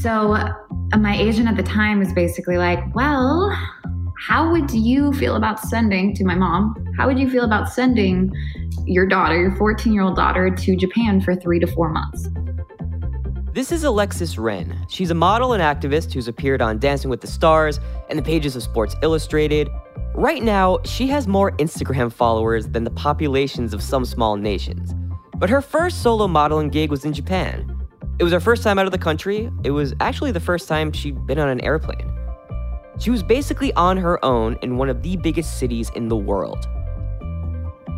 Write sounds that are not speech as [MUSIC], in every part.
So uh, my agent at the time was basically like, well, how would you feel about sending to my mom? How would you feel about sending your daughter, your 14 year old daughter, to Japan for three to four months? This is Alexis Ren. She's a model and activist who's appeared on Dancing with the Stars and the pages of Sports Illustrated. Right now, she has more Instagram followers than the populations of some small nations. But her first solo modeling gig was in Japan. It was her first time out of the country. It was actually the first time she'd been on an airplane. She was basically on her own in one of the biggest cities in the world.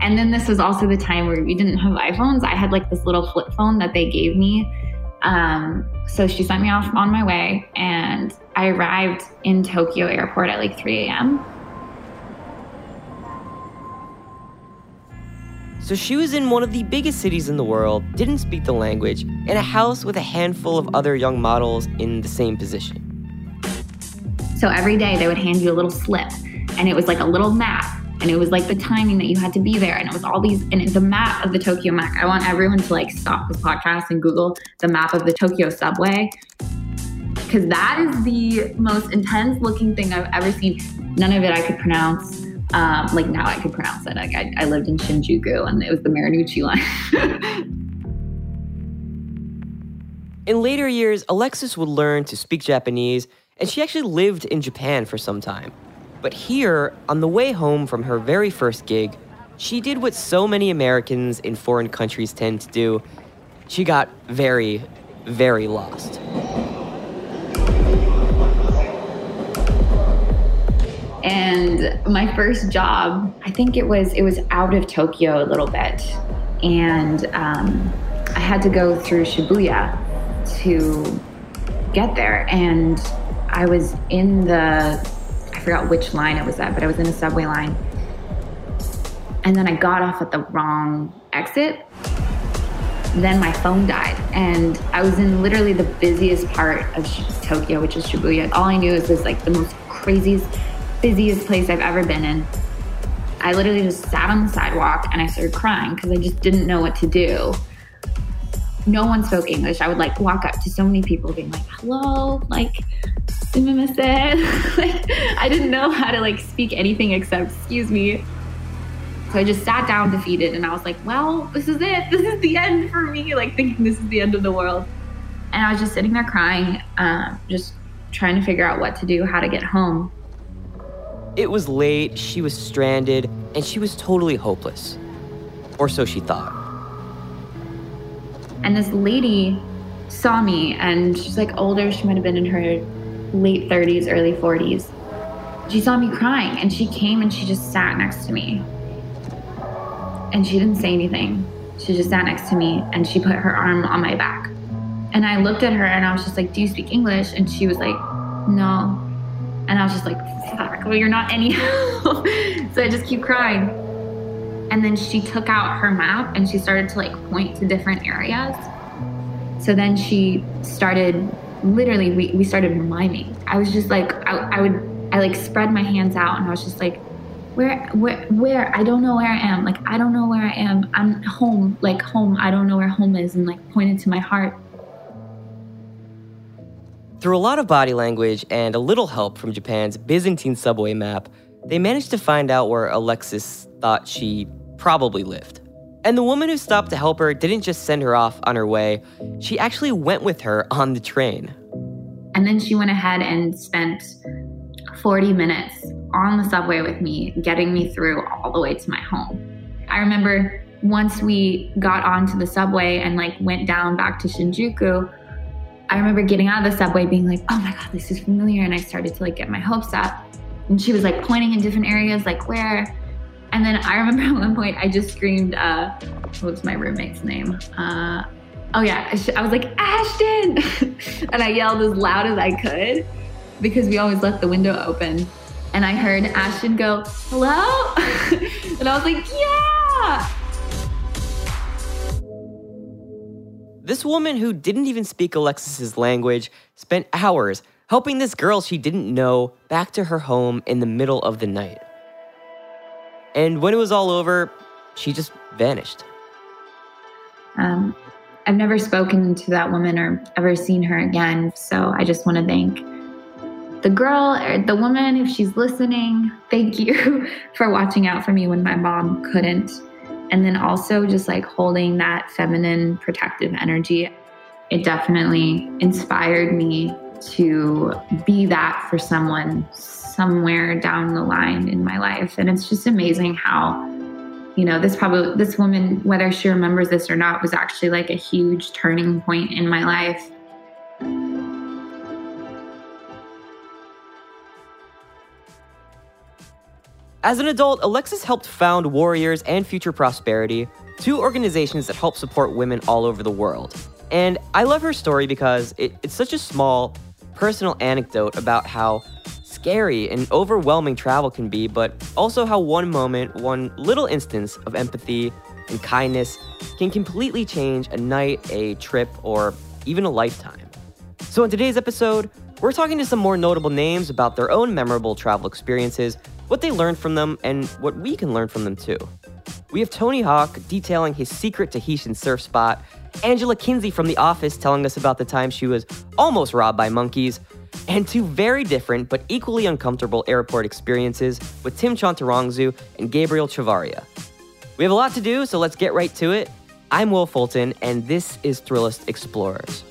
And then this was also the time where we didn't have iPhones. I had like this little flip phone that they gave me. Um, so she sent me off on my way, and I arrived in Tokyo airport at like 3 a.m. So she was in one of the biggest cities in the world, didn't speak the language, in a house with a handful of other young models in the same position. So every day they would hand you a little slip, and it was like a little map. And it was like the timing that you had to be there. And it was all these, and the map of the Tokyo map. I want everyone to like stop this podcast and Google the map of the Tokyo subway. Because that is the most intense looking thing I've ever seen. None of it I could pronounce. Um, like now I could pronounce it. Like I, I lived in Shinjuku and it was the Marunouchi line. [LAUGHS] in later years, Alexis would learn to speak Japanese and she actually lived in Japan for some time. But here, on the way home from her very first gig, she did what so many Americans in foreign countries tend to do. She got very, very lost. And my first job, I think it was it was out of Tokyo a little bit, and um, I had to go through Shibuya to get there. And I was in the, I forgot which line it was at, but I was in a subway line. And then I got off at the wrong exit. Then my phone died, and I was in literally the busiest part of Tokyo, which is Shibuya. All I knew is this like the most craziest, busiest place I've ever been in. I literally just sat on the sidewalk and I started crying because I just didn't know what to do no one spoke English. I would like walk up to so many people being like, hello, like, [LAUGHS] like I didn't know how to like speak anything except excuse me. So I just sat down defeated and I was like, well, this is it. This is the end for me. Like thinking this is the end of the world. And I was just sitting there crying, uh, just trying to figure out what to do, how to get home. It was late, she was stranded, and she was totally hopeless. Or so she thought. And this lady saw me, and she's like older. She might have been in her late 30s, early 40s. She saw me crying, and she came and she just sat next to me. And she didn't say anything. She just sat next to me, and she put her arm on my back. And I looked at her, and I was just like, "Do you speak English?" And she was like, "No." And I was just like, "Fuck! Well, you're not any." help. [LAUGHS] so I just keep crying. And then she took out her map and she started to like point to different areas. So then she started literally, we, we started miming. I was just like, I, I would, I like spread my hands out and I was just like, where, where, where? I don't know where I am. Like, I don't know where I am. I'm home, like home. I don't know where home is. And like pointed to my heart. Through a lot of body language and a little help from Japan's Byzantine subway map, they managed to find out where Alexis thought she probably lived. And the woman who stopped to help her didn't just send her off on her way, she actually went with her on the train. And then she went ahead and spent 40 minutes on the subway with me, getting me through all the way to my home. I remember once we got onto the subway and like went down back to Shinjuku, I remember getting out of the subway being like, oh my God, this is familiar. And I started to like get my hopes up. And she was like pointing in different areas, like where. And then I [LAUGHS] remember at one point I just screamed, uh, what's my roommate's name? Uh, oh yeah, I was like, Ashton! [LAUGHS] and I yelled as loud as I could because we always left the window open. And I heard Ashton go, hello? [LAUGHS] and I was like, yeah! This woman who didn't even speak Alexis's language spent hours helping this girl she didn't know back to her home in the middle of the night. And when it was all over, she just vanished. Um, I've never spoken to that woman or ever seen her again. So I just want to thank the girl or the woman, if she's listening, thank you [LAUGHS] for watching out for me when my mom couldn't. And then also just like holding that feminine protective energy. It definitely inspired me to be that for someone somewhere down the line in my life. And it's just amazing how, you know, this probably, this woman, whether she remembers this or not, was actually like a huge turning point in my life. As an adult, Alexis helped found Warriors and Future Prosperity, two organizations that help support women all over the world. And I love her story because it, it's such a small, personal anecdote about how scary and overwhelming travel can be, but also how one moment, one little instance of empathy and kindness can completely change a night, a trip, or even a lifetime. So, in today's episode, we're talking to some more notable names about their own memorable travel experiences what they learned from them, and what we can learn from them too. We have Tony Hawk detailing his secret Tahitian surf spot, Angela Kinsey from The Office telling us about the time she was almost robbed by monkeys, and two very different but equally uncomfortable airport experiences with Tim Chantarangsu and Gabriel Chavarria. We have a lot to do, so let's get right to it. I'm Wil Fulton, and this is Thrillist Explorers.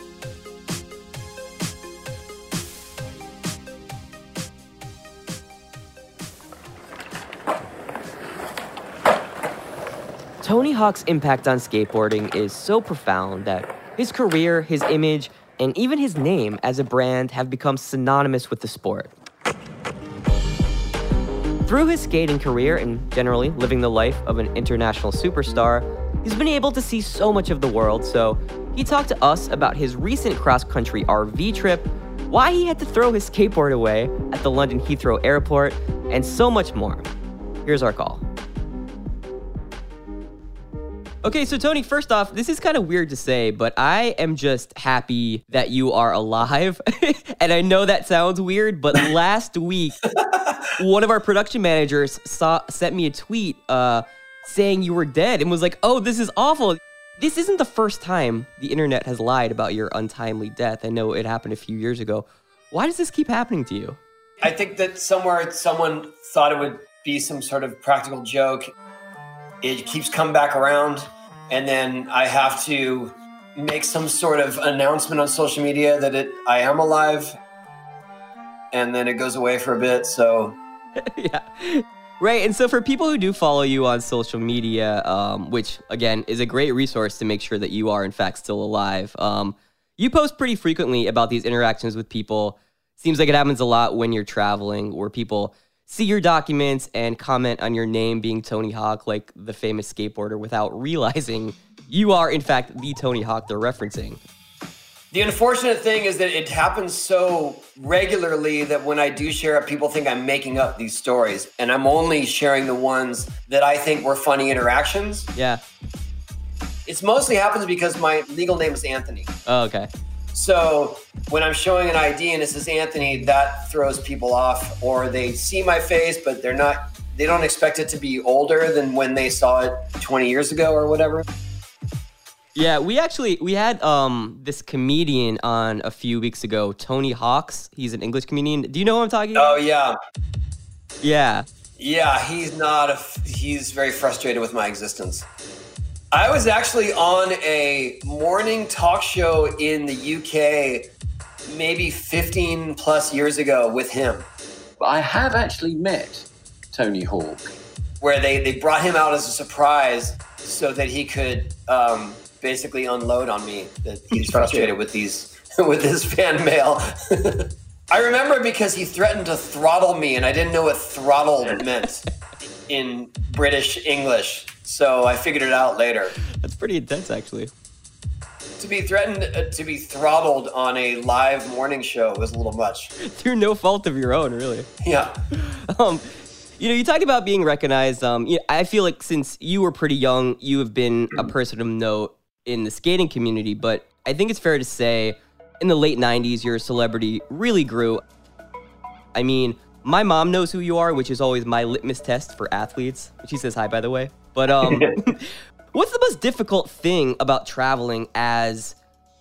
Tony Hawk's impact on skateboarding is so profound that his career, his image, and even his name as a brand have become synonymous with the sport. Through his skating career and generally living the life of an international superstar, he's been able to see so much of the world. So, he talked to us about his recent cross country RV trip, why he had to throw his skateboard away at the London Heathrow Airport, and so much more. Here's our call. Okay, so Tony, first off, this is kind of weird to say, but I am just happy that you are alive. [LAUGHS] and I know that sounds weird, but [LAUGHS] last week, one of our production managers saw sent me a tweet uh, saying you were dead and was like, "Oh, this is awful." This isn't the first time the internet has lied about your untimely death. I know it happened a few years ago. Why does this keep happening to you? I think that somewhere someone thought it would be some sort of practical joke it keeps coming back around. And then i have to make some sort of announcement on social media that it i am alive. And then it goes away for a bit so. [LAUGHS] Yeah. Right and so for people who do follow you on social media um, which again is a great resource to make sure that you are in fact still alive um, you post pretty frequently about these interactions with people. Seems like it happens a lot when you're traveling where people see your documents and comment on your name being Tony Hawk, like the famous skateboarder, without realizing you are, in fact, the Tony Hawk they're referencing. The unfortunate thing is that it happens so regularly that when I do share it, people think I'm making up these stories. And I'm only sharing the ones that I think were funny interactions. Yeah. It's mostly happens because my legal name is Anthony. Oh, okay. So when I'm showing an ID and it says Anthony, that throws people off, or they see my face, but they're not, they don't expect it to be older than when they saw it 20 years ago or whatever. Yeah, we actually we had um this comedian on a few weeks ago, Tony Hawks. He's an English comedian. Do you know what I'm talking about? Oh yeah. Yeah. Yeah, he's not a he's very frustrated with my existence. I was actually on a morning talk show in the UK maybe 15 plus years ago with him. I have actually met Tony Hawk. Where they, they brought him out as a surprise so that he could um, basically unload on me that he's [LAUGHS] frustrated with these [LAUGHS] with his fan mail. [LAUGHS] I remember because he threatened to throttle me and I didn't know what throttle meant in British English. So I figured it out later. That's pretty intense, actually. To be threatened uh, to be throttled on a live morning show was a little much. [LAUGHS] Through no fault of your own, really. Yeah. [LAUGHS] Um, you know, you talked about being recognized. Um, you know, I feel like since you were pretty young, you have been a person of note in the skating community. But I think it's fair to say, in the late '90s, your celebrity really grew. I mean, my mom knows who you are, which is always my litmus test for athletes. She says hi, by the way. But um, [LAUGHS] What's the most difficult thing about traveling as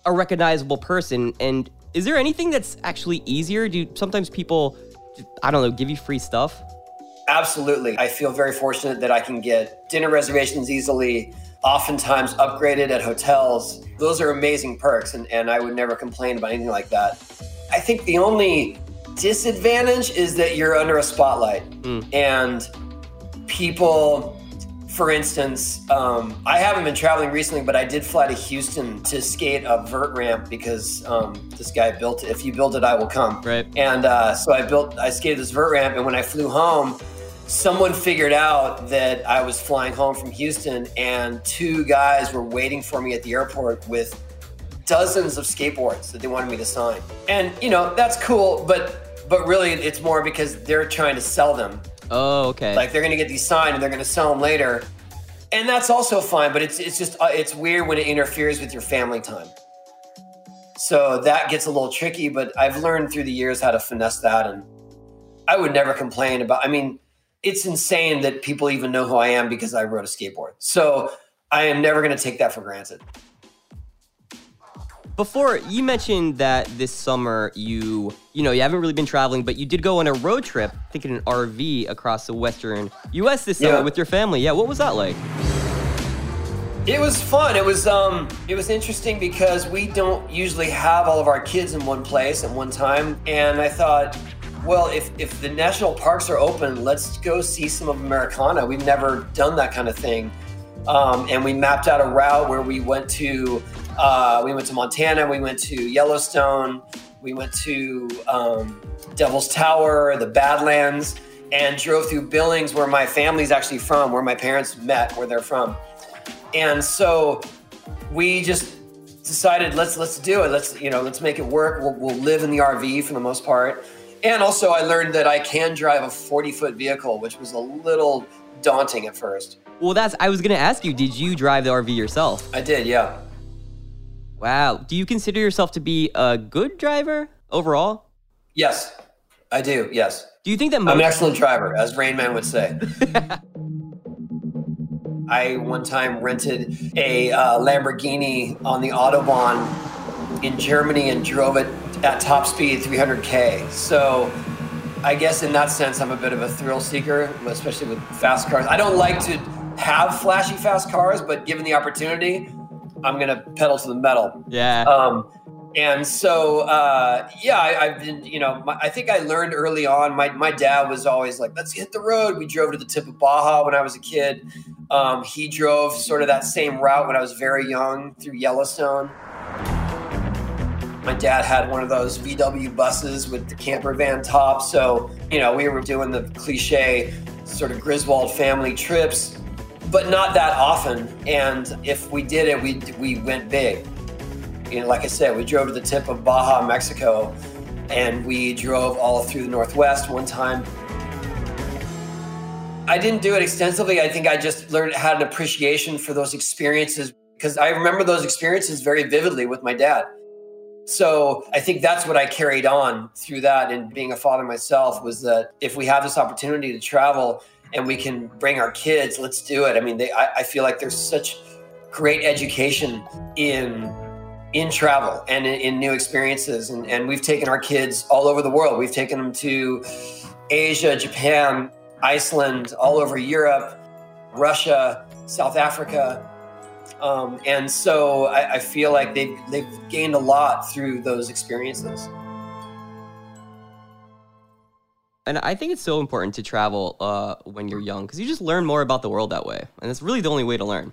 a recognizable person? And is there anything that's actually easier? Do sometimes people, I don't know, give you free stuff? Absolutely. I feel very fortunate that I can get dinner reservations easily, oftentimes upgraded at hotels. Those are amazing perks, and, and I would never complain about anything like that. I think the only disadvantage is that you're under a spotlight mm. and people for instance, um, I haven't been traveling recently, but I did fly to Houston to skate a vert ramp because um, this guy built it. If you build it, I will come. Right. And uh, so I built, I skated this vert ramp, and when I flew home, someone figured out that I was flying home from Houston, and two guys were waiting for me at the airport with dozens of skateboards that they wanted me to sign. And you know that's cool, but but really it's more because they're trying to sell them Oh, okay. Like they're going to get these signed and they're going to sell them later. And that's also fine, but it's it's just uh, it's weird when it interferes with your family time. So that gets a little tricky, but I've learned through the years how to finesse that and I would never complain about I mean, it's insane that people even know who I am because I rode a skateboard. So I am never going to take that for granted. Before you mentioned that this summer you you know you haven't really been traveling, but you did go on a road trip, I think in an RV across the western U.S. this summer yeah. with your family. Yeah, what was that like? It was fun. It was um it was interesting because we don't usually have all of our kids in one place at one time, and I thought, well, if if the national parks are open, let's go see some of Americana. We've never done that kind of thing. Um, and we mapped out a route where we went to uh, we went to Montana, we went to Yellowstone, we went to um, Devil's Tower, the Badlands, and drove through Billings, where my family's actually from, where my parents met, where they're from. And so we just decided let's let's do it. Let's you know let's make it work. We'll, we'll live in the RV for the most part. And also, I learned that I can drive a 40 foot vehicle, which was a little daunting at first. Well, that's I was gonna ask you. Did you drive the RV yourself? I did, yeah. Wow. Do you consider yourself to be a good driver overall? Yes, I do. Yes. Do you think that most- I'm an excellent driver, as Rain Man would say? [LAUGHS] I one time rented a uh, Lamborghini on the Autobahn in Germany and drove it at top speed 300k. So I guess in that sense, I'm a bit of a thrill seeker, especially with fast cars. I don't like to have flashy fast cars, but given the opportunity, I'm gonna pedal to the metal. Yeah. Um, and so uh, yeah, I, have been you know my, I think I learned early on. My my dad was always like, let's hit the road. We drove to the tip of Baja when I was a kid. Um, he drove sort of that same route when I was very young through Yellowstone. My dad had one of those VW buses with the camper van top. So, you know, we were doing the cliche sort of Griswold family trips but not that often. And if we did it, we we went big. You know, like I said, we drove to the tip of Baja, Mexico, and we drove all through the Northwest one time. I didn't do it extensively. I think I just learned had an appreciation for those experiences because I remember those experiences very vividly with my dad. So I think that's what I carried on through that and being a father myself was that if we have this opportunity to travel, and we can bring our kids, let's do it. I mean, they, I, I feel like there's such great education in in travel and in, in, new experiences. And, and we've taken our kids all over the world. We've taken them to Asia, Japan, Iceland, all over Europe, Russia, South Africa. Um, and so I, I feel like they've, they've gained a lot through those experiences. And I think it's so important to travel uh, when you're young because you just learn more about the world that way, and it's really the only way to learn.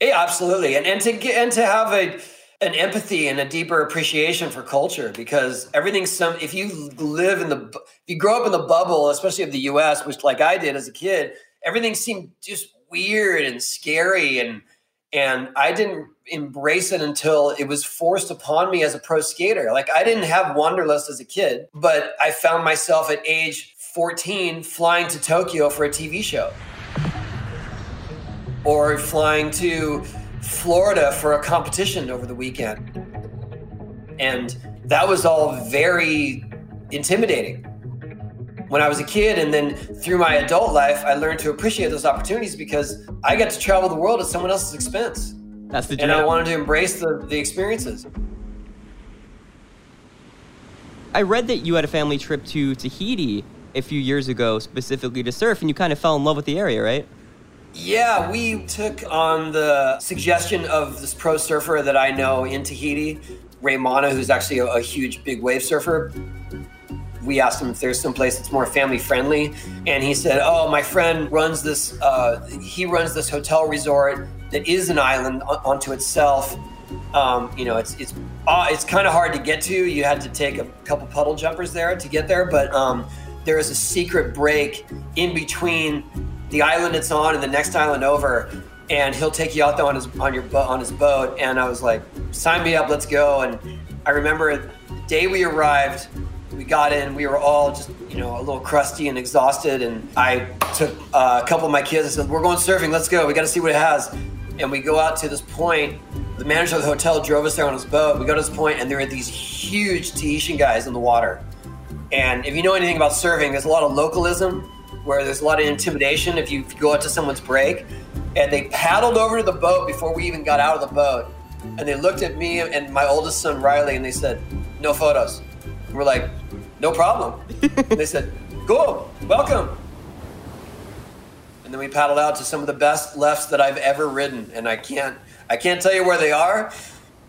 Yeah, absolutely, and and to get and to have a an empathy and a deeper appreciation for culture because everything's some. If you live in the if you grow up in the bubble, especially of the U.S., which like I did as a kid, everything seemed just weird and scary and and I didn't embrace it until it was forced upon me as a pro skater. Like I didn't have wanderlust as a kid, but I found myself at age 14 flying to Tokyo for a TV show. Or flying to Florida for a competition over the weekend. And that was all very intimidating. When I was a kid, and then through my adult life, I learned to appreciate those opportunities because I got to travel the world at someone else's expense. That's the and I wanted to embrace the, the experiences. I read that you had a family trip to Tahiti a few years ago specifically to surf, and you kind of fell in love with the area, right? Yeah, we took on the suggestion of this pro surfer that I know in Tahiti, Raimana, who's actually a, a huge big wave surfer. We asked him if there's some place that's more family friendly, and he said, "Oh, my friend runs this. Uh, he runs this hotel resort that is an island onto itself. Um, you know, it's it's uh, it's kind of hard to get to. You had to take a couple puddle jumpers there to get there, but um, there is a secret break in between the island it's on and the next island over, and he'll take you out there on his on your on his boat. And I was like, sign me up, let's go. And I remember the day we arrived, we got in, we were all just you know a little crusty and exhausted. And I took uh, a couple of my kids and said, we're going surfing, let's go. We got to see what it has. And we go out to this point. The manager of the hotel drove us there on his boat. We go to this point, and there are these huge Tahitian guys in the water. And if you know anything about surfing, there's a lot of localism where there's a lot of intimidation if you go out to someone's break. And they paddled over to the boat before we even got out of the boat. And they looked at me and my oldest son, Riley, and they said, No photos. We're like, No problem. [LAUGHS] they said, Cool, welcome. And then we paddled out to some of the best lefts that I've ever ridden. And I can't I can't tell you where they are,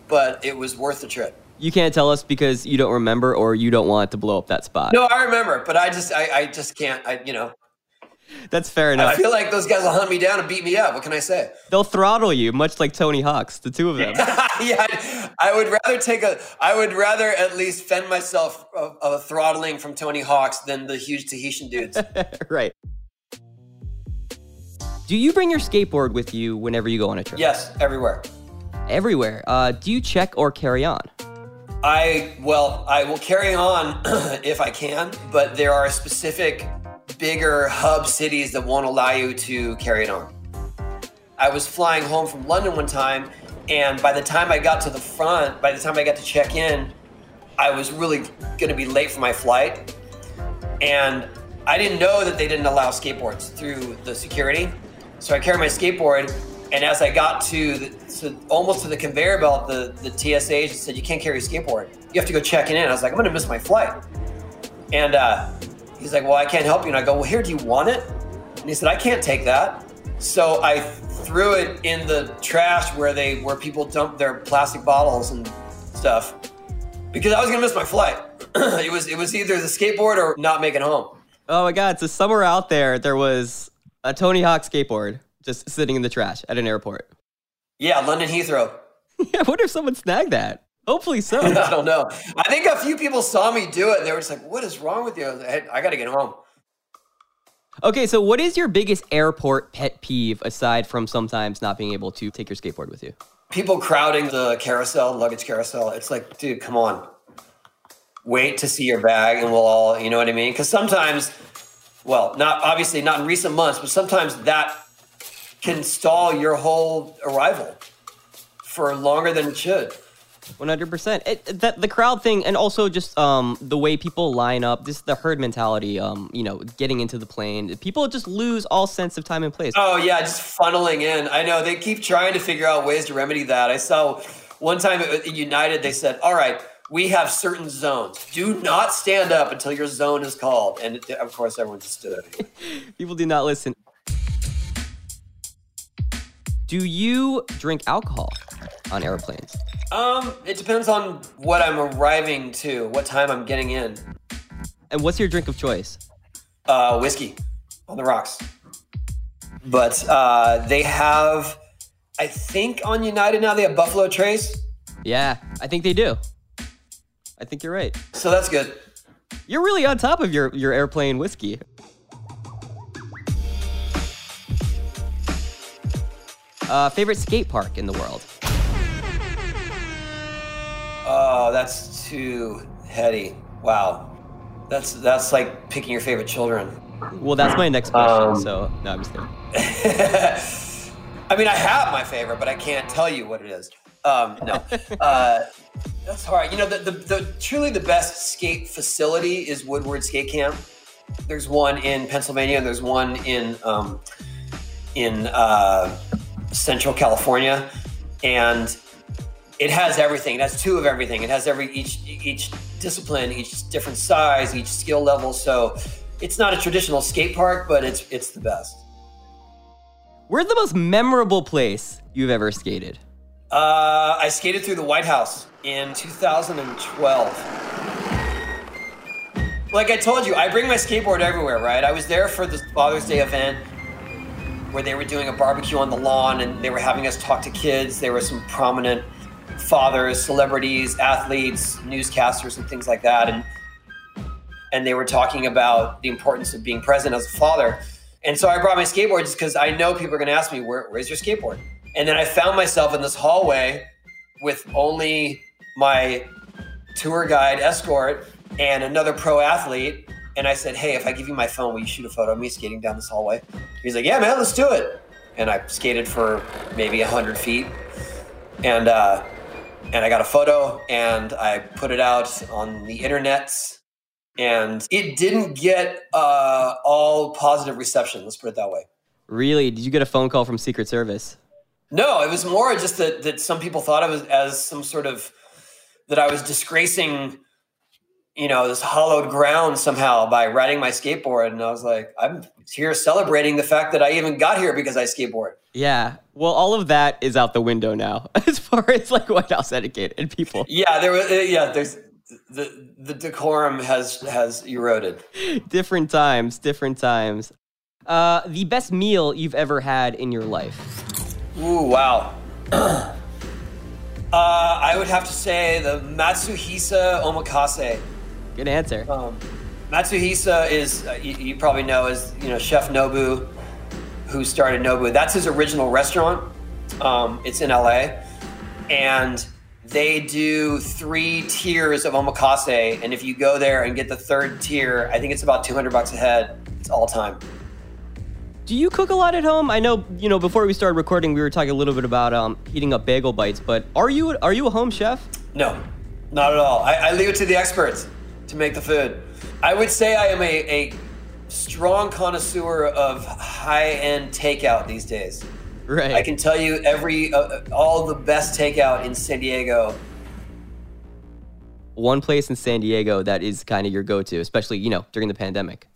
but it was worth the trip. You can't tell us because you don't remember or you don't want to blow up that spot. No, I remember, but I just I, I just can't I you know that's fair enough. I feel like those guys will hunt me down and beat me up. What can I say? They'll throttle you, much like Tony Hawks, the two of them. [LAUGHS] yeah, I would rather take a. I would rather at least fend myself of, of a throttling from Tony Hawks than the huge Tahitian dudes. [LAUGHS] right. Do you bring your skateboard with you whenever you go on a trip? Yes, everywhere. Everywhere. Uh, do you check or carry on? I well, I will carry on [CLEARS THROAT] if I can, but there are specific bigger hub cities that won't allow you to carry it on. I was flying home from London one time, and by the time I got to the front, by the time I got to check in, I was really going to be late for my flight. And I didn't know that they didn't allow skateboards through the security. So I carried my skateboard, and as I got to, the, almost to the conveyor belt, the, the TSA agent said, You can't carry a skateboard. You have to go check in. I was like, I'm going to miss my flight. And uh, He's like, Well, I can't help you. And I go, Well, here, do you want it? And he said, I can't take that. So I threw it in the trash where they where people dump their plastic bottles and stuff because I was gonna miss my flight. [CLEARS THROAT] it was it was either the skateboard or not make it home. Oh my god! So somewhere out there, there was a Tony Hawk skateboard just sitting in the trash at an airport. Yeah, London Heathrow. [LAUGHS] yeah, I wonder if someone snagged that. Hopefully so. [LAUGHS] I don't know. I think a few people saw me do it and they were just like, what is wrong with you? I, like, I got to get home. Okay, so what is your biggest airport pet peeve aside from sometimes not being able to take your skateboard with you? People crowding the carousel, luggage carousel. It's like, dude, come on. Wait to see your bag and we'll all, you know what I mean? Because sometimes, well, not obviously not in recent months, but sometimes that can stall your whole arrival for longer than it should. One hundred percent. That the crowd thing, and also just um the way people line up, just the herd mentality. Um, you know, getting into the plane, people just lose all sense of time and place. Oh yeah, just funneling in. I know they keep trying to figure out ways to remedy that. I saw one time at United, they said, "All right, we have certain zones. Do not stand up until your zone is called." And of course, everyone just stood up. [LAUGHS] people do not listen. Do you drink alcohol on airplanes? Um, it depends on what I'm arriving to, what time I'm getting in. And what's your drink of choice? Uh, whiskey on the rocks. But uh, they have, I think on United now they have Buffalo Trace. Yeah, I think they do. I think you're right. So that's good. You're really on top of your, your airplane whiskey. Uh, favorite skate park in the world? Oh, that's too heady. Wow. That's that's like picking your favorite children. Well, that's my next question. Um, so no, I'm just kidding. [LAUGHS] I mean, I have my favorite, but I can't tell you what it is. Um, no, [LAUGHS] uh, that's hard. You know, the, the, the truly the best skate facility is Woodward Skate Camp. There's one in Pennsylvania, and there's one in um, in uh, Central California, and it has everything. It has two of everything. It has every each each discipline, each different size, each skill level. So it's not a traditional skate park, but it's it's the best. Where's the most memorable place you've ever skated? Uh, I skated through the White House in 2012. Like I told you, I bring my skateboard everywhere, right? I was there for the Father's Day event where they were doing a barbecue on the lawn and they were having us talk to kids. There were some prominent fathers, celebrities, athletes, newscasters, and things like that. And and they were talking about the importance of being present as a father. And so I brought my skateboard just because I know people are going to ask me, Where, "Where's your skateboard?" And then I found myself in this hallway with only my tour guide escort and another pro athlete. And I said, Hey, if I give you my phone, will you shoot a photo of me skating down this hallway? He's like, Yeah, man, let's do it. And I skated for maybe 100 feet. And, uh, and I got a photo and I put it out on the internet. And it didn't get uh, all positive reception, let's put it that way. Really? Did you get a phone call from Secret Service? No, it was more just that, that some people thought of it as some sort of that I was disgracing you know, this hollowed ground somehow by riding my skateboard. And I was like, I'm here celebrating the fact that I even got here because I skateboard. Yeah. Well, all of that is out the window now [LAUGHS] as far as like White House etiquette and people. Yeah, there was, uh, yeah, there's, the, the decorum has, has eroded. different times, different times. Uh, the best meal you've ever had in your life? Ooh, wow. [CLEARS THROAT] uh, I would have to say the Matsuhisa Omakase. Good answer. Um, Matsuhisa is uh, you, you, probably know is you know Chef Nobu, who started Nobu. That's his original restaurant. Um, it's in LA, and they do three tiers of omakase. And if you go there and get the third tier, I think it's about two hundred bucks a head. It's all time. Do you cook a lot at home? I know you know before we started recording, we were talking a little bit about um, heating up bagel bites. But are you are you a home chef? No, not at all. I, I leave it to the experts to make the food. I would say I am a, a strong connoisseur of high end takeout these days. Right. I can tell you every uh, all the best takeout in San Diego. One place in San Diego that is kind of your go-to, especially you know during the pandemic.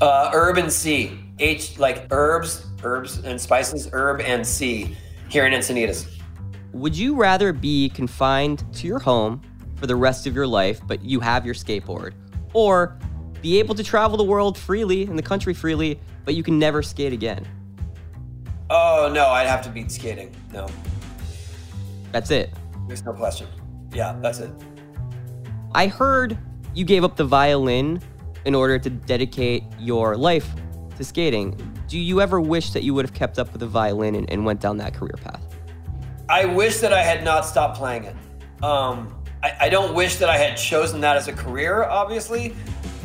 Uh, herb and Sea, H like herbs, herbs and spices, herb and sea here in Encinitas. Would you rather be confined to your home for the rest of your life, but you have your skateboard. Or be able to travel the world freely and the country freely, but you can never skate again. Oh, no, I'd have to beat skating. No. That's it. There's no question. Yeah, that's it. I heard you gave up the violin in order to dedicate your life to skating. Do you ever wish that you would have kept up with the violin and, and went down that career path? I wish that I had not stopped playing it. Um, I, I don't wish that I had chosen that as a career, obviously,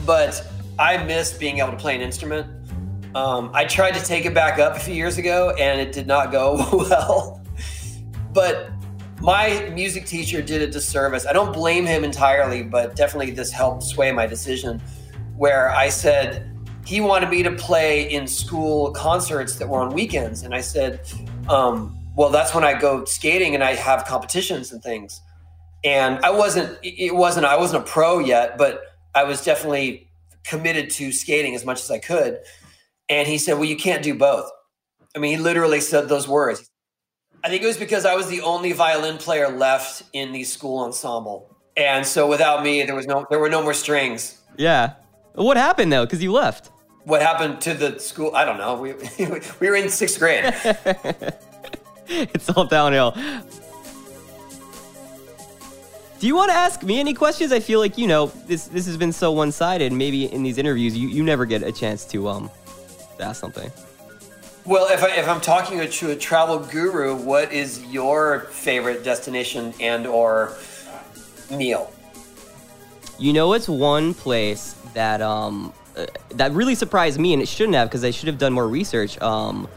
but I missed being able to play an instrument. Um, I tried to take it back up a few years ago and it did not go [LAUGHS] well. but my music teacher did a disservice. I don't blame him entirely, but definitely this helped sway my decision. Where I said he wanted me to play in school concerts that were on weekends. And I said, um, well, that's when I go skating and I have competitions and things and I wasn't it wasn't I wasn't a pro yet, but I was definitely committed to skating as much as I could. And he said, "Well, you can't do both." I mean, he literally said those words. I think it was because I was the only violin player left in the school ensemble, and so without me, there was no there were no more strings. Yeah. What happened though? Because you left. What happened to the school? I don't know. We [LAUGHS] we were in sixth grade. [LAUGHS] it's all downhill. Do you want to ask me any questions? I feel like you know this. This has been so one sided. Maybe in these interviews, you, you never get a chance to um to ask something. Well, if, I, if I'm talking to a travel guru, what is your favorite destination and or meal? You know, it's one place that um uh, that really surprised me, and it shouldn't have because I should have done more research. Um,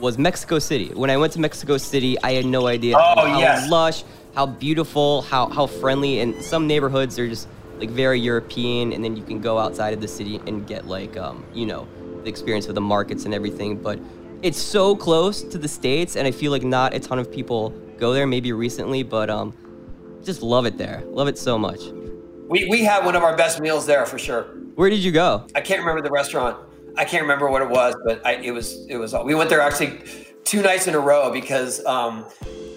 was Mexico City. When I went to Mexico City, I had no idea oh, how yes. lush how beautiful, how how friendly, and some neighborhoods are just like very European, and then you can go outside of the city and get like um, you know the experience of the markets and everything. But it's so close to the states, and I feel like not a ton of people go there. Maybe recently, but um, just love it there. Love it so much. We we had one of our best meals there for sure. Where did you go? I can't remember the restaurant. I can't remember what it was, but I, it was it was. We went there actually two nights in a row because um,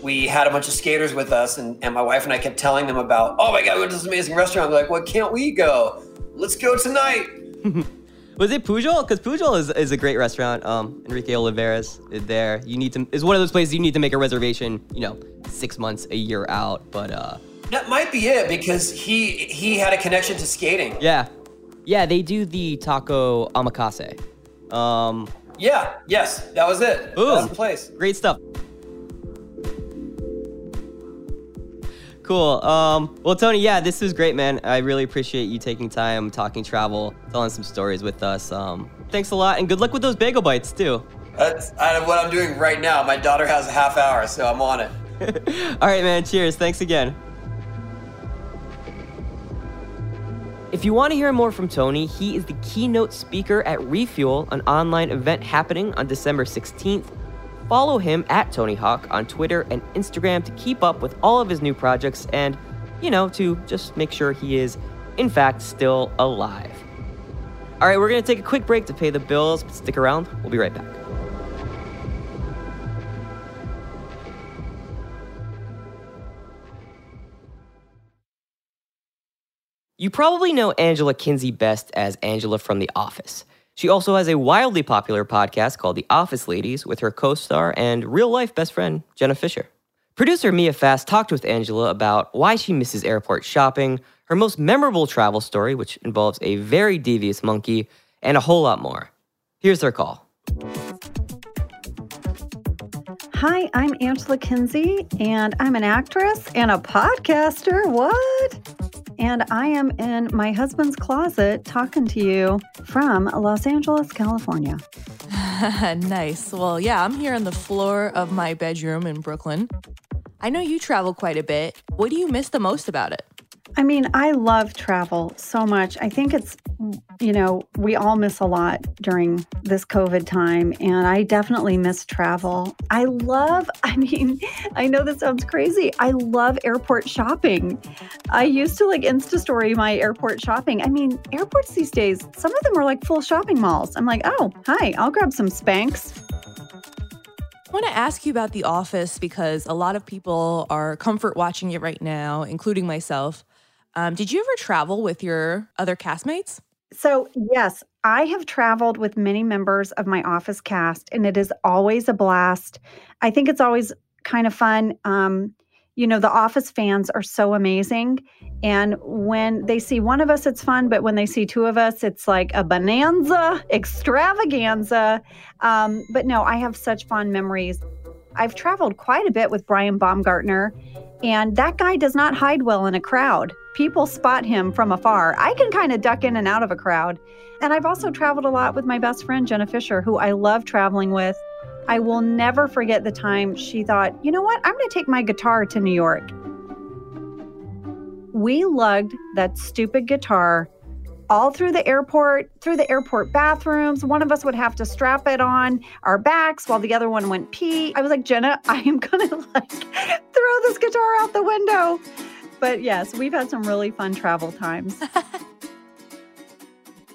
we had a bunch of skaters with us, and, and my wife and I kept telling them about, oh my god, we went to this amazing restaurant. They're like, what can't we go? Let's go tonight. [LAUGHS] Was it Pujol? Because Pujol is, is a great restaurant. Um, Enrique Oliveras is there. You need to is one of those places you need to make a reservation. You know, six months, a year out. But uh, that might be it because he he had a connection to skating. Yeah, yeah. They do the taco omakase. Um, yeah. Yes, that was it. Ooh, That's the place. Great stuff. Cool. Um, well, Tony, yeah, this was great, man. I really appreciate you taking time, talking travel, telling some stories with us. Um, thanks a lot, and good luck with those bagel bites too. That's what I'm doing right now. My daughter has a half hour, so I'm on it. [LAUGHS] All right, man. Cheers. Thanks again. If you want to hear more from Tony, he is the keynote speaker at Refuel, an online event happening on December 16th. Follow him at Tony Hawk on Twitter and Instagram to keep up with all of his new projects and, you know, to just make sure he is, in fact, still alive. All right, we're going to take a quick break to pay the bills, but stick around. We'll be right back. You probably know Angela Kinsey best as Angela from The Office. She also has a wildly popular podcast called The Office Ladies with her co star and real life best friend, Jenna Fischer. Producer Mia Fast talked with Angela about why she misses airport shopping, her most memorable travel story, which involves a very devious monkey, and a whole lot more. Here's their call. Hi, I'm Angela Kinsey, and I'm an actress and a podcaster. What? And I am in my husband's closet talking to you from Los Angeles, California. [LAUGHS] nice. Well, yeah, I'm here on the floor of my bedroom in Brooklyn. I know you travel quite a bit. What do you miss the most about it? I mean, I love travel so much. I think it's, you know, we all miss a lot during this COVID time, and I definitely miss travel. I love, [LAUGHS] I mean, I know this sounds crazy. I love airport shopping. I used to like Insta story my airport shopping. I mean, airports these days, some of them are like full shopping malls. I'm like, oh, hi, I'll grab some Spanx. I want to ask you about The Office because a lot of people are comfort watching it right now, including myself. Um, did you ever travel with your other castmates? So, yes, I have traveled with many members of my office cast, and it is always a blast. I think it's always kind of fun. Um, you know, the office fans are so amazing. And when they see one of us, it's fun. But when they see two of us, it's like a bonanza, [LAUGHS] extravaganza. Um, but no, I have such fond memories. I've traveled quite a bit with Brian Baumgartner, and that guy does not hide well in a crowd people spot him from afar. I can kind of duck in and out of a crowd. And I've also traveled a lot with my best friend, Jenna Fischer, who I love traveling with. I will never forget the time she thought, you know what, I'm going to take my guitar to New York. We lugged that stupid guitar all through the airport, through the airport bathrooms. One of us would have to strap it on our backs while the other one went pee. I was like, Jenna, [LAUGHS] I am going to like throw this guitar out the window. But yes, we've had some really fun travel times. [LAUGHS]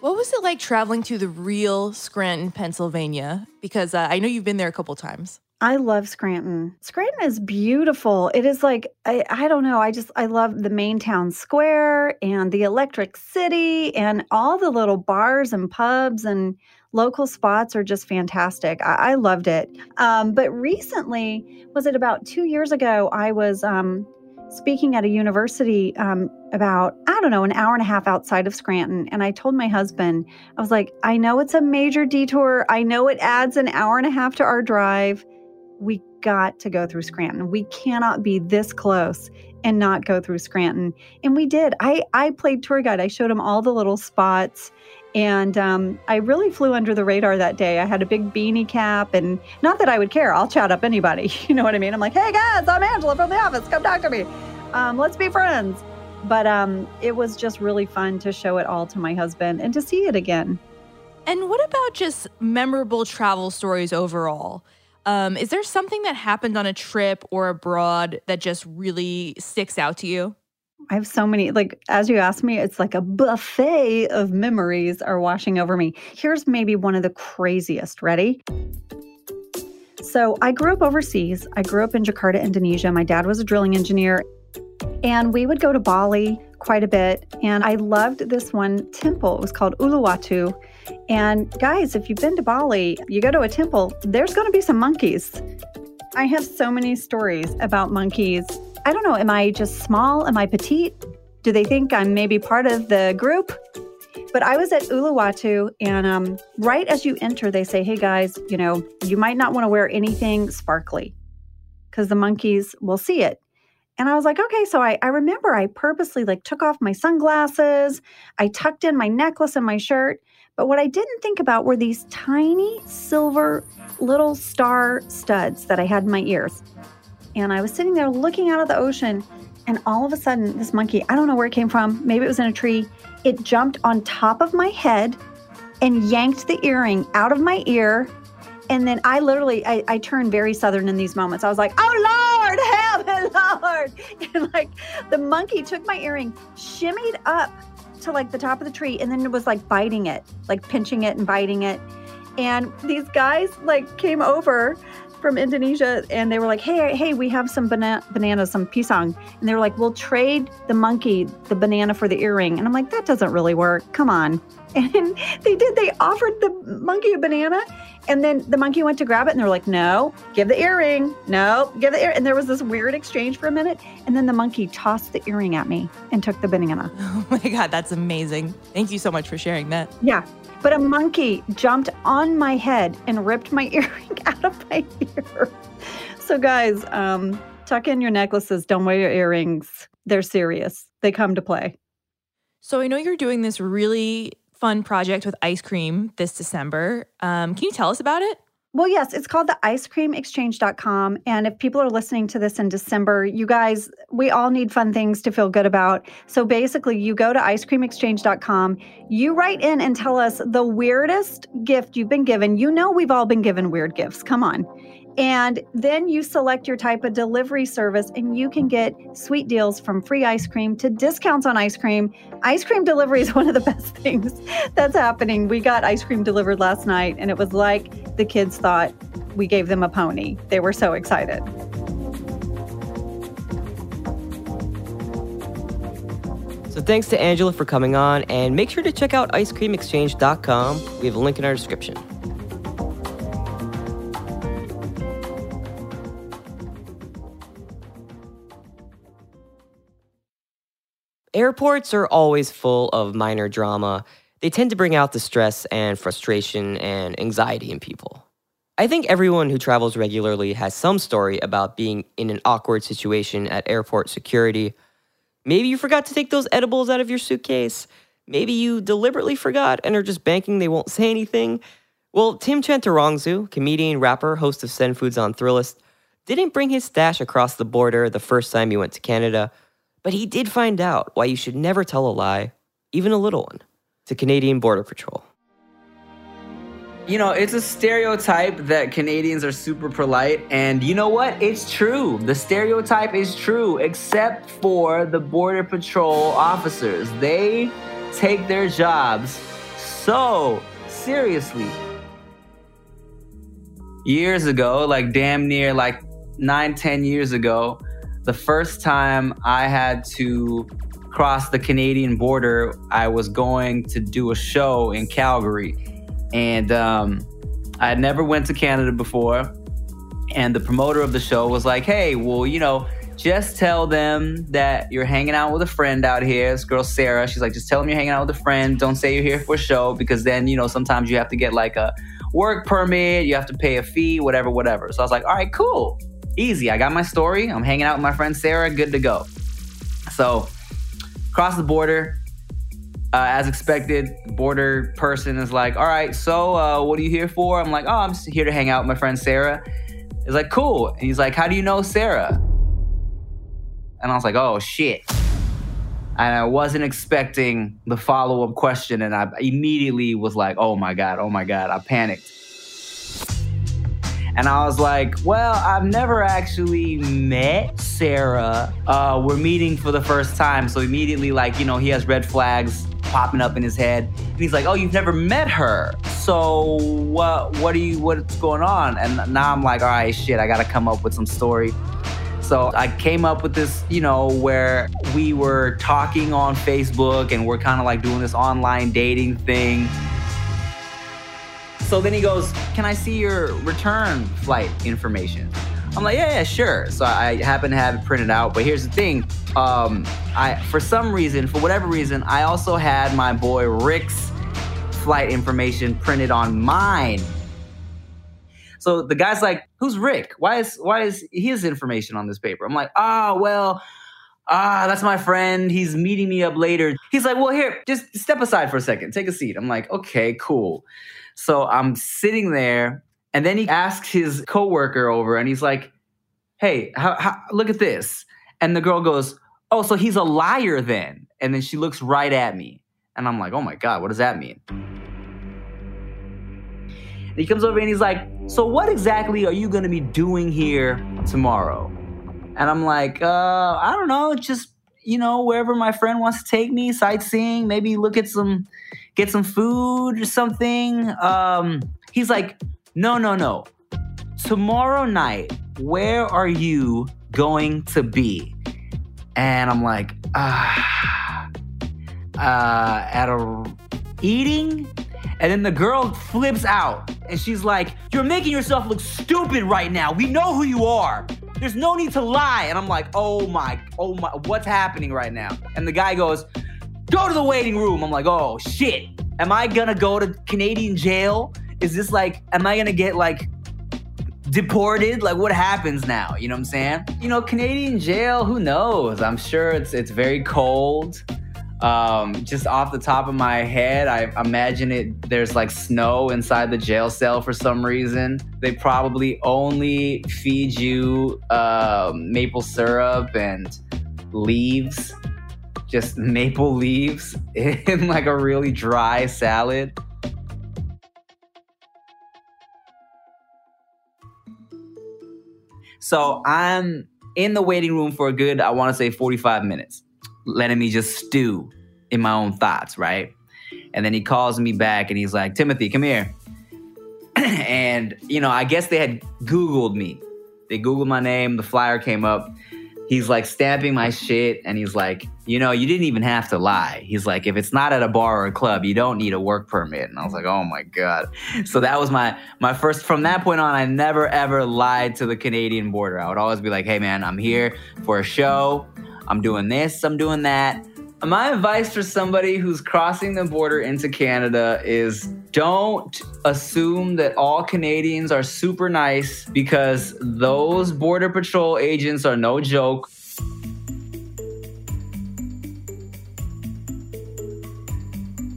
what was it like traveling to the real Scranton, Pennsylvania? Because uh, I know you've been there a couple times. I love Scranton. Scranton is beautiful. It is like I, I don't know. I just I love the main town square and the Electric City and all the little bars and pubs and local spots are just fantastic. I, I loved it. Um, but recently, was it about two years ago? I was um, speaking at a university um, about, I don't know, an hour and a half outside of Scranton. And I told my husband, I was like, I know it's a major detour. I know it adds an hour and a half to our drive. We got to go through Scranton. We cannot be this close and not go through Scranton. And we did. I, I played tour guide. I showed him all the little spots. And um, I really flew under the radar that day. I had a big beanie cap, and not that I would care. I'll chat up anybody. [LAUGHS] You know what I mean? I'm like, hey guys, I'm Angela from The Office. Come talk to me. Um, let's be friends. But um, it was just really fun to show it all to my husband and to see it again. And what about just memorable travel stories overall? Um, is there something that happened on a trip or abroad that just really sticks out to you? I have so many, like, as you asked me, it's like a buffet of memories are washing over me. Here's maybe one of the craziest. Ready? So, I grew up overseas. I grew up in Jakarta, Indonesia. My dad was a drilling engineer, and we would go to Bali quite a bit. And I loved this one temple. It was called Uluwatu. And guys, if you've been to Bali, you go to a temple, there's going to be some monkeys. I have so many stories about monkeys. I don't know, am I just small? Am I petite? Do they think I'm maybe part of the group? But I was at Uluwatu, and um, right as you enter, they say, hey guys, you know, you might not want to wear anything sparkly because the monkeys will see it. And I was like, okay. So I, I remember I purposely like took off my sunglasses, I tucked in my necklace and my shirt. But what I didn't think about were these tiny silver little star studs that I had in my ears. And I was sitting there looking out of the ocean, and all of a sudden, this monkey, I don't know where it came from, maybe it was in a tree, it jumped on top of my head and yanked the earring out of my ear. And then I literally, I, I turned very southern in these moments. I was like, oh Lord, help [LAUGHS] Lord. [LAUGHS] And like the monkey took my earring, shimmied up to like the top of the tree, and then it was like biting it, like pinching it and biting it. And these guys like came over from Indonesia and they were like, hey, hey, we have some bana- bananas, some pisang. And they were like, we'll trade the monkey the banana for the earring. And I'm like, that doesn't really work. Come on. [LAUGHS] And they did. They offered the monkey a banana. And then the monkey went to grab it and they're like, no, give the earring. No, give the ear. And there was this weird exchange for a minute. And then the monkey tossed the earring at me and took the banana. [LAUGHS] Oh my God, that's amazing. Thank you so much for sharing that. Yeah. But a monkey jumped on my head and ripped my [LAUGHS] earring out of my ear. So, guys, um, tuck in your necklaces. Don't wear your earrings. They're serious, they come to play. So, I know you're doing this really fun project with ice cream this December. Um, can you tell us about it? Well, yes, it's called the icecreamexchange.com. And if people are listening to this in December, you guys, we all need fun things to feel good about. So basically, you go to icecreamexchange.com, you write in and tell us the weirdest gift you've been given. You know, we've all been given weird gifts. Come on. And then you select your type of delivery service, and you can get sweet deals from free ice cream to discounts on ice cream. Ice cream delivery is [LAUGHS] one of the best things that's happening. We got ice cream delivered last night, and it was like the kids thought we gave them a pony. They were so excited. So thanks to Angela for coming on, and make sure to check out icecreamexchange.com. We have a link in our description. Airports are always full of minor drama. They tend to bring out the stress and frustration and anxiety in people. I think everyone who travels regularly has some story about being in an awkward situation at airport security. Maybe you forgot to take those edibles out of your suitcase. Maybe you deliberately forgot and are just banking they won't say anything. Well, Tim Chantarangsu, comedian, rapper, host of Send Foods on Thrillist, didn't bring his stash across the border the first time he went to Canada, but he did find out why you should never tell a lie, even a little one, to Canadian Border Patrol. You know, it's a stereotype that Canadians are super polite, and you know what? It's true. The stereotype is true, except for the Border Patrol officers. They take their jobs so seriously. Years ago, like damn near like nine, ten years ago, the first time I had to cross the Canadian border, I was going to do a show in Calgary, and um, I had never went to Canada before. And the promoter of the show was like, "Hey, well, you know." Just tell them that you're hanging out with a friend out here. This girl Sarah, she's like, just tell them you're hanging out with a friend. Don't say you're here for a show because then, you know, sometimes you have to get like a work permit, you have to pay a fee, whatever, whatever. So I was like, all right, cool easy. I got my story. I'm hanging out with my friend Sarah. Good to go. So, cross the border. Uh, as expected, border person is like, "All right, so uh, what are you here for?" I'm like, "Oh, I'm here to hang out with my friend Sarah." He's like, "Cool." And he's like, "How do you know Sarah?" And I was like, "Oh shit." and I wasn't expecting the follow up question. And I immediately was like, oh my God, oh my God. I panicked. And I was like, well, I've never actually met Sarah. Uh, we're meeting for the first time. So immediately, like, you know, he has red flags popping up in his head. And he's like, oh, you've never met her. So what, what are you, what's going on? And now I'm like, all right, shit, I got to come up with some story. So I came up with this, you know, where we were talking on Facebook and we're kind of like doing this online dating thing. So then he goes, Can I see your return flight information? I'm like, yeah, yeah, sure. So I happen to have it printed out. But here's the thing. Um, I for some reason, for whatever reason, I also had my boy Rick's flight information printed on mine. So the guy's like, "Who's Rick? Why is why is his information on this paper?" I'm like, "Ah, oh, well, ah, that's my friend. He's meeting me up later." He's like, "Well, here, just step aside for a second. Take a seat." I'm like, "Okay, cool." So I'm sitting there, and then he asks his coworker over, and he's like, "Hey, how, how, look at this." And the girl goes, "Oh, so he's a liar then?" And then she looks right at me, and I'm like, "Oh my god, what does that mean?" And he comes over and he's like, "So what exactly are you going to be doing here tomorrow?" And I'm like, uh, "I don't know, just you know, wherever my friend wants to take me, sightseeing, maybe look at some, get some food or something. Um, he's like, no, no, no. Tomorrow night, where are you going to be? And I'm like, ah, uh, at a eating. And then the girl flips out and she's like, You're making yourself look stupid right now. We know who you are. There's no need to lie. And I'm like, oh my, oh my, what's happening right now? And the guy goes, go to the waiting room. I'm like, oh shit. Am I gonna go to Canadian jail? Is this like, am I gonna get like deported? Like what happens now? You know what I'm saying? You know, Canadian jail, who knows? I'm sure it's it's very cold. Um, just off the top of my head, I imagine it. There's like snow inside the jail cell for some reason. They probably only feed you uh, maple syrup and leaves, just maple leaves [LAUGHS] in like a really dry salad. So I'm in the waiting room for a good, I want to say 45 minutes letting me just stew in my own thoughts, right? And then he calls me back and he's like, Timothy, come here. [CLEARS THROAT] and, you know, I guess they had Googled me. They Googled my name, the flyer came up. He's like stamping my shit and he's like, you know, you didn't even have to lie. He's like, if it's not at a bar or a club, you don't need a work permit. And I was like, oh my God. So that was my my first from that point on, I never ever lied to the Canadian border. I would always be like, hey man, I'm here for a show. I'm doing this, I'm doing that. My advice for somebody who's crossing the border into Canada is don't assume that all Canadians are super nice because those Border Patrol agents are no joke.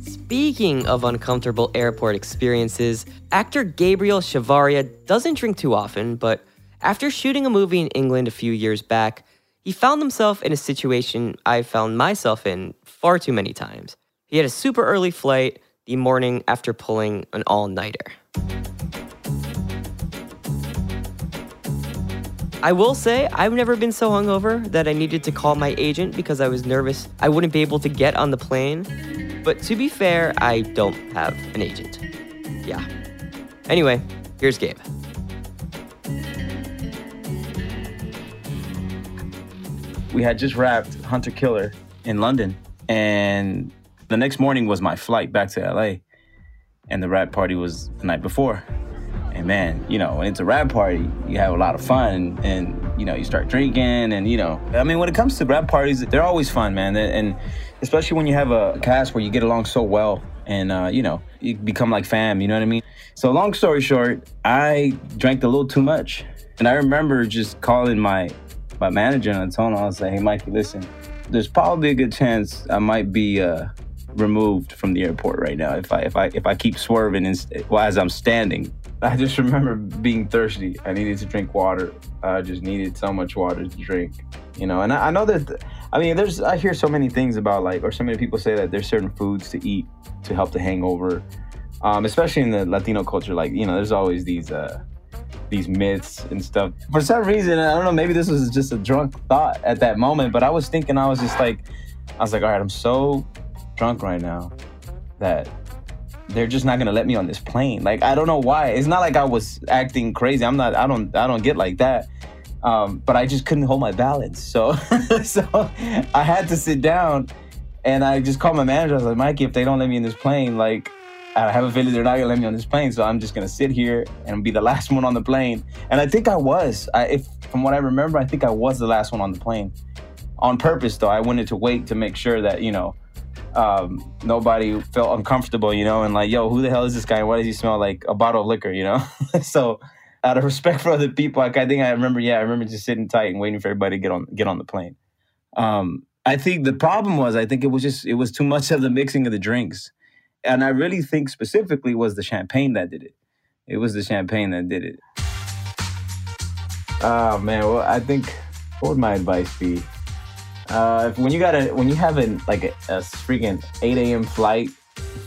Speaking of uncomfortable airport experiences, actor Gabriel Chavarria doesn't drink too often, but after shooting a movie in England a few years back, he found himself in a situation I found myself in far too many times. He had a super early flight the morning after pulling an all nighter. I will say, I've never been so hungover that I needed to call my agent because I was nervous I wouldn't be able to get on the plane. But to be fair, I don't have an agent. Yeah. Anyway, here's Gabe. We had just wrapped Hunter Killer in London, and the next morning was my flight back to LA, and the wrap party was the night before. And man, you know, when it's a wrap party, you have a lot of fun, and you know, you start drinking, and you know, I mean, when it comes to wrap parties, they're always fun, man, and especially when you have a cast where you get along so well, and uh, you know, you become like fam. You know what I mean? So, long story short, I drank a little too much, and I remember just calling my my manager on the phone. I was like, "Hey, Mikey, listen, there's probably a good chance I might be uh, removed from the airport right now if I if I if I keep swerving and, well, as I'm standing." [LAUGHS] I just remember being thirsty. I needed to drink water. I just needed so much water to drink, you know. And I, I know that I mean, there's I hear so many things about like, or so many people say that there's certain foods to eat to help the hangover, um, especially in the Latino culture. Like, you know, there's always these uh, these myths and stuff. For some reason, I don't know. Maybe this was just a drunk thought at that moment, but I was thinking, I was just like, I was like, all right, I'm so drunk right now that they're just not gonna let me on this plane. Like, I don't know why. It's not like I was acting crazy. I'm not. I don't. I don't get like that. Um, but I just couldn't hold my balance. So, [LAUGHS] so I had to sit down, and I just called my manager. I was like, Mikey, if they don't let me in this plane, like, I have a feeling they're not gonna let me on this plane. So I'm just gonna sit here and be the last one on the plane. And I think I was. I, if from what I remember, I think I was the last one on the plane. On purpose, though, I wanted to wait to make sure that you know um, nobody felt uncomfortable, you know, and like, yo, who the hell is this guy? Why does he smell like a bottle of liquor, you know? [LAUGHS] so out of respect for other people, I, I think I remember, yeah, I remember just sitting tight and waiting for everybody to get on get on the plane. Um, I think the problem was, I think it was just it was too much of the mixing of the drinks, and I really think specifically was the champagne that did it. It was the champagne that did it. Oh man, well, I think what would my advice be? Uh, if, when you got a when you have a like a, a freaking 8 a.m. flight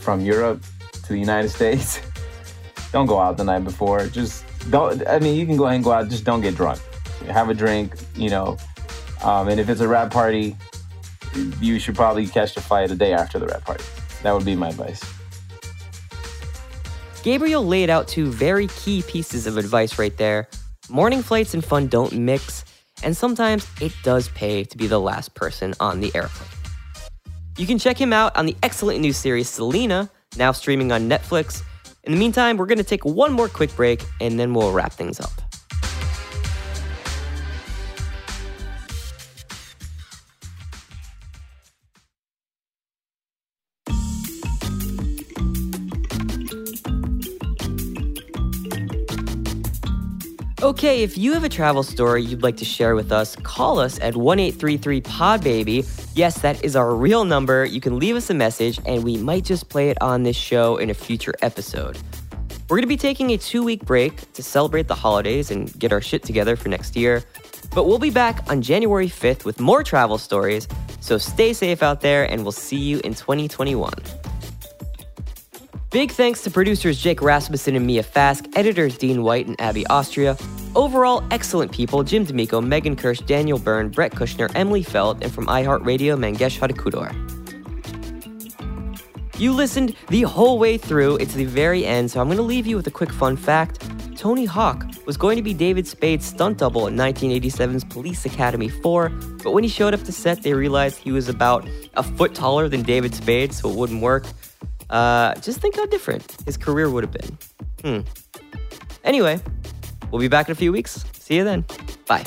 from Europe to the United States, [LAUGHS] don't go out the night before. Just don't. I mean, you can go ahead and go out. Just don't get drunk. Have a drink, you know. Um, and if it's a wrap party, you should probably catch the flight a day after the wrap party. That would be my advice. Gabriel laid out two very key pieces of advice right there. Morning flights and fun don't mix, and sometimes it does pay to be the last person on the airplane. You can check him out on the excellent new series Selena, now streaming on Netflix. In the meantime, we're going to take one more quick break and then we'll wrap things up. Okay, if you have a travel story you'd like to share with us, call us at 1833 PodBaby. Yes, that is our real number. You can leave us a message and we might just play it on this show in a future episode. We're going to be taking a two week break to celebrate the holidays and get our shit together for next year. But we'll be back on January 5th with more travel stories. So stay safe out there and we'll see you in 2021. Big thanks to producers Jake Rasmussen and Mia Fask, editors Dean White and Abby Austria. Overall, excellent people Jim D'Amico, Megan Kirsch, Daniel Byrne, Brett Kushner, Emily Feld, and from iHeartRadio, Mangesh Hattikudur. You listened the whole way through. It's the very end, so I'm going to leave you with a quick fun fact. Tony Hawk was going to be David Spade's stunt double in 1987's Police Academy 4, but when he showed up to set, they realized he was about a foot taller than David Spade, so it wouldn't work. Uh, just think how different his career would have been. Hmm. Anyway, we'll be back in a few weeks. See you then. Bye.